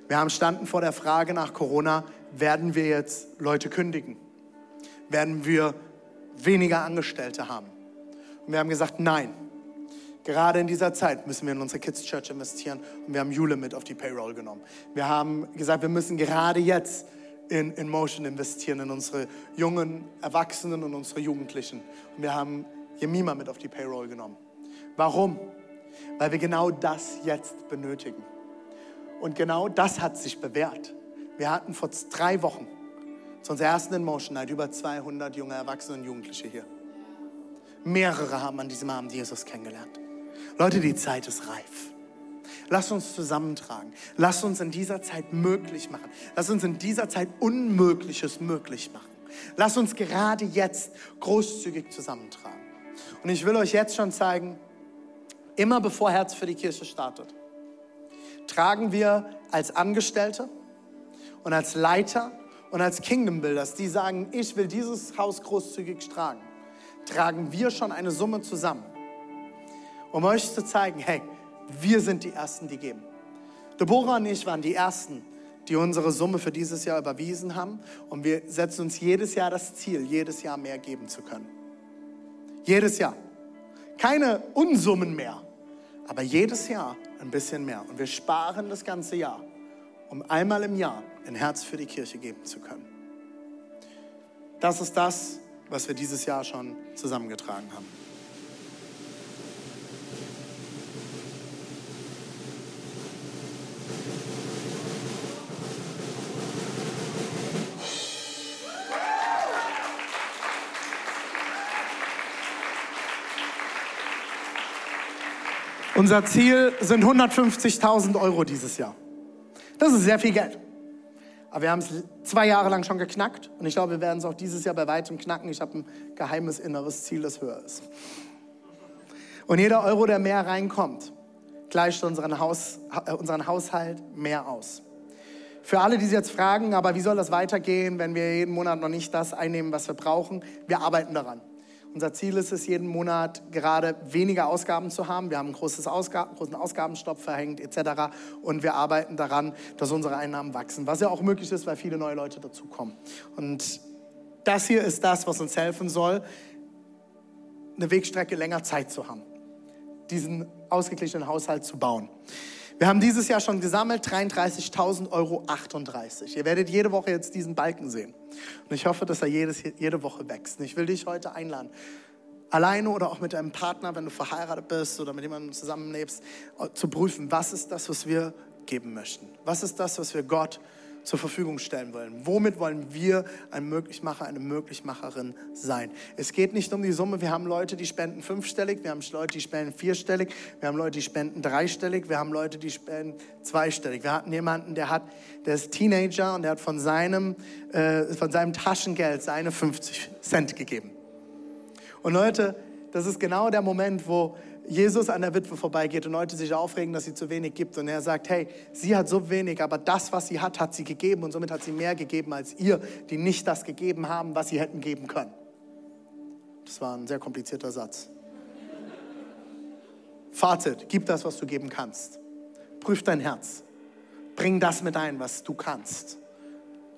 Speaker 1: Wir haben standen vor der Frage nach Corona, werden wir jetzt Leute kündigen? Werden wir weniger Angestellte haben? Und wir haben gesagt, nein. Gerade in dieser Zeit müssen wir in unsere Kids Church investieren und wir haben Jule mit auf die Payroll genommen. Wir haben gesagt, wir müssen gerade jetzt in, in Motion investieren, in unsere jungen Erwachsenen und unsere Jugendlichen. Und wir haben Jemima mit auf die Payroll genommen. Warum? Weil wir genau das jetzt benötigen. Und genau das hat sich bewährt. Wir hatten vor drei Wochen zu unserer ersten In Motion Night über 200 junge Erwachsene und Jugendliche hier. Mehrere haben an diesem Abend Jesus kennengelernt. Leute, die Zeit ist reif. Lass uns zusammentragen. Lass uns in dieser Zeit möglich machen. Lass uns in dieser Zeit Unmögliches möglich machen. Lass uns gerade jetzt großzügig zusammentragen. Und ich will euch jetzt schon zeigen, immer bevor Herz für die Kirche startet, tragen wir als Angestellte und als Leiter und als Kingdom Builders, die sagen, ich will dieses Haus großzügig tragen, tragen wir schon eine Summe zusammen, um euch zu zeigen, hey, wir sind die Ersten, die geben. Deborah und ich waren die Ersten, die unsere Summe für dieses Jahr überwiesen haben. Und wir setzen uns jedes Jahr das Ziel, jedes Jahr mehr geben zu können. Jedes Jahr. Keine Unsummen mehr, aber jedes Jahr ein bisschen mehr. Und wir sparen das ganze Jahr, um einmal im Jahr ein Herz für die Kirche geben zu können. Das ist das, was wir dieses Jahr schon zusammengetragen haben. Unser Ziel sind 150.000 Euro dieses Jahr. Das ist sehr viel Geld. Aber wir haben es zwei Jahre lang schon geknackt und ich glaube, wir werden es auch dieses Jahr bei weitem knacken. Ich habe ein geheimes inneres Ziel, das höher ist. Und jeder Euro, der mehr reinkommt, gleicht unseren, Haus, äh, unseren Haushalt mehr aus. Für alle, die sich jetzt fragen, aber wie soll das weitergehen, wenn wir jeden Monat noch nicht das einnehmen, was wir brauchen? Wir arbeiten daran. Unser Ziel ist es, jeden Monat gerade weniger Ausgaben zu haben. Wir haben einen großen, Ausgaben, großen Ausgabenstopp verhängt etc. Und wir arbeiten daran, dass unsere Einnahmen wachsen, was ja auch möglich ist, weil viele neue Leute dazukommen. Und das hier ist das, was uns helfen soll, eine Wegstrecke länger Zeit zu haben, diesen ausgeglichenen Haushalt zu bauen. Wir haben dieses Jahr schon gesammelt 33.000 Euro 38. Ihr werdet jede Woche jetzt diesen Balken sehen. Und ich hoffe, dass er jedes, jede Woche wächst. Und ich will dich heute einladen, alleine oder auch mit deinem Partner, wenn du verheiratet bist oder mit jemandem zusammenlebst, zu prüfen, was ist das, was wir geben möchten? Was ist das, was wir Gott zur Verfügung stellen wollen. Womit wollen wir ein Möglichmacher, eine Möglichmacherin sein? Es geht nicht um die Summe. Wir haben Leute, die spenden fünfstellig, wir haben Leute, die spenden vierstellig, wir haben Leute, die spenden dreistellig, wir haben Leute, die spenden zweistellig. Wir hatten jemanden, der hat, der ist Teenager und der hat von seinem, äh, von seinem Taschengeld seine 50 Cent gegeben. Und Leute, das ist genau der Moment, wo Jesus an der Witwe vorbeigeht und Leute sich aufregen, dass sie zu wenig gibt. Und er sagt, hey, sie hat so wenig, aber das, was sie hat, hat sie gegeben. Und somit hat sie mehr gegeben als ihr, die nicht das gegeben haben, was sie hätten geben können. Das war ein sehr komplizierter Satz. Fazit, gib das, was du geben kannst. Prüf dein Herz. Bring das mit ein, was du kannst.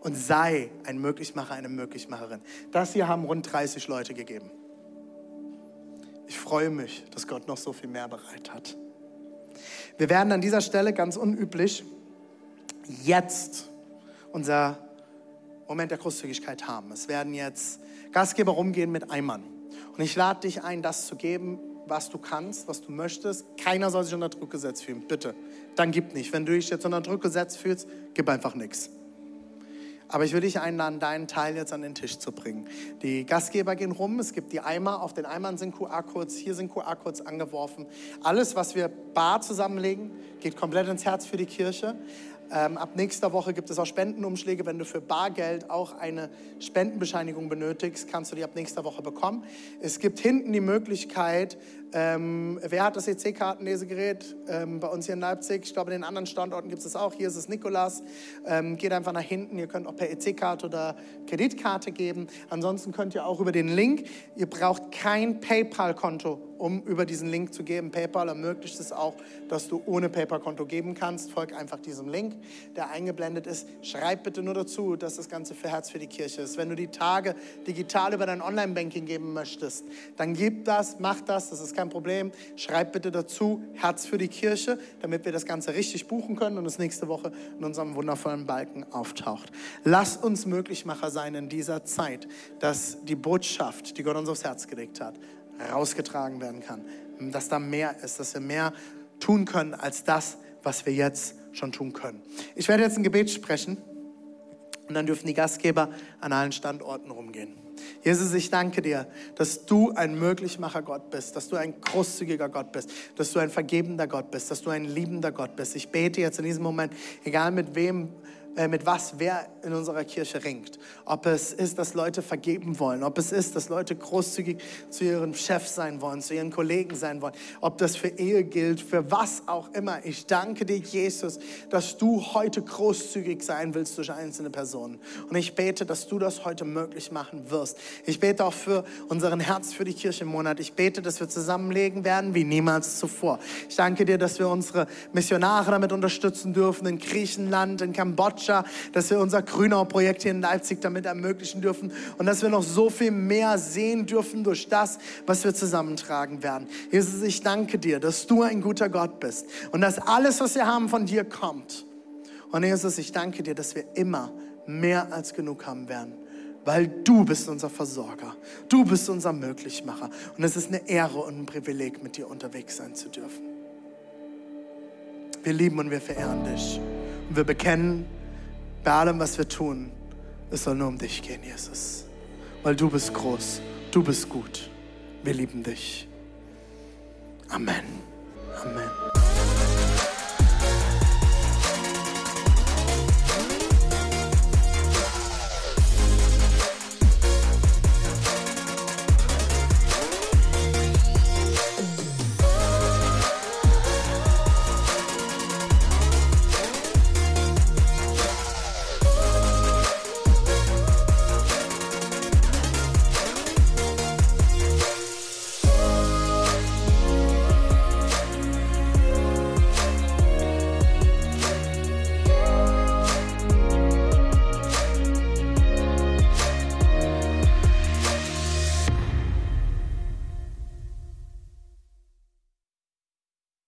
Speaker 1: Und sei ein Möglichmacher, eine Möglichmacherin. Das hier haben rund 30 Leute gegeben. Ich freue mich, dass Gott noch so viel mehr bereit hat. Wir werden an dieser Stelle ganz unüblich jetzt unser Moment der Großzügigkeit haben. Es werden jetzt Gastgeber rumgehen mit Eimern. Und ich lade dich ein, das zu geben, was du kannst, was du möchtest. Keiner soll sich unter Druck gesetzt fühlen, bitte. Dann gib nicht. Wenn du dich jetzt unter Druck gesetzt fühlst, gib einfach nichts. Aber ich will dich einladen, deinen Teil jetzt an den Tisch zu bringen. Die Gastgeber gehen rum, es gibt die Eimer, auf den Eimern sind QR-Codes, hier sind QR-Codes angeworfen. Alles, was wir bar zusammenlegen, geht komplett ins Herz für die Kirche. Ähm, ab nächster Woche gibt es auch Spendenumschläge. Wenn du für Bargeld auch eine Spendenbescheinigung benötigst, kannst du die ab nächster Woche bekommen. Es gibt hinten die Möglichkeit, ähm, wer hat das EC-Kartenlesegerät? Ähm, bei uns hier in Leipzig. Ich glaube, in den anderen Standorten gibt es das auch. Hier ist es Nikolas. Ähm, geht einfach nach hinten. Ihr könnt auch per EC-Karte oder Kreditkarte geben. Ansonsten könnt ihr auch über den Link. Ihr braucht kein PayPal-Konto, um über diesen Link zu geben. PayPal ermöglicht es auch, dass du ohne PayPal-Konto geben kannst. Folg einfach diesem Link, der eingeblendet ist. Schreib bitte nur dazu, dass das Ganze für Herz für die Kirche ist. Wenn du die Tage digital über dein Online-Banking geben möchtest, dann gib das, mach das. Das ist kein Problem. Schreib bitte dazu Herz für die Kirche, damit wir das Ganze richtig buchen können und es nächste Woche in unserem wundervollen Balken auftaucht. Lass uns Möglichmacher sein in dieser Zeit, dass die Botschaft, die Gott uns aufs Herz gelegt hat, rausgetragen werden kann. Dass da mehr ist, dass wir mehr tun können als das, was wir jetzt schon tun können. Ich werde jetzt ein Gebet sprechen und dann dürfen die Gastgeber an allen Standorten rumgehen. Jesus, ich danke dir, dass du ein Möglichmacher Gott bist, dass du ein großzügiger Gott bist, dass du ein vergebender Gott bist, dass du ein liebender Gott bist. Ich bete jetzt in diesem Moment, egal mit wem mit was wer in unserer Kirche ringt. Ob es ist, dass Leute vergeben wollen, ob es ist, dass Leute großzügig zu ihren Chefs sein wollen, zu ihren Kollegen sein wollen, ob das für Ehe gilt, für was auch immer. Ich danke dir, Jesus, dass du heute großzügig sein willst durch einzelne Personen. Und ich bete, dass du das heute möglich machen wirst. Ich bete auch für unseren Herz für die Kirche im Monat. Ich bete, dass wir zusammenlegen werden wie niemals zuvor. Ich danke dir, dass wir unsere Missionare damit unterstützen dürfen in Griechenland, in Kambodscha Kambodscha, dass wir unser Grünau-Projekt hier in Leipzig damit ermöglichen dürfen und dass wir noch so viel mehr sehen dürfen durch das, was wir zusammentragen werden. Jesus, ich danke dir, dass du ein guter Gott bist und dass alles, was wir haben, von dir kommt. Und Jesus, ich danke dir, dass wir immer mehr als genug haben werden weil du bist unser Versorger. Du bist unser Möglichmacher. Und es ist eine Ehre und ein Privileg, mit dir unterwegs sein zu dürfen. Wir lieben und wir verehren dich. Und wir bekennen, bei allem, was wir tun, es soll nur um dich gehen, Jesus. Weil du bist groß, du bist gut. Wir lieben dich. Amen. Amen.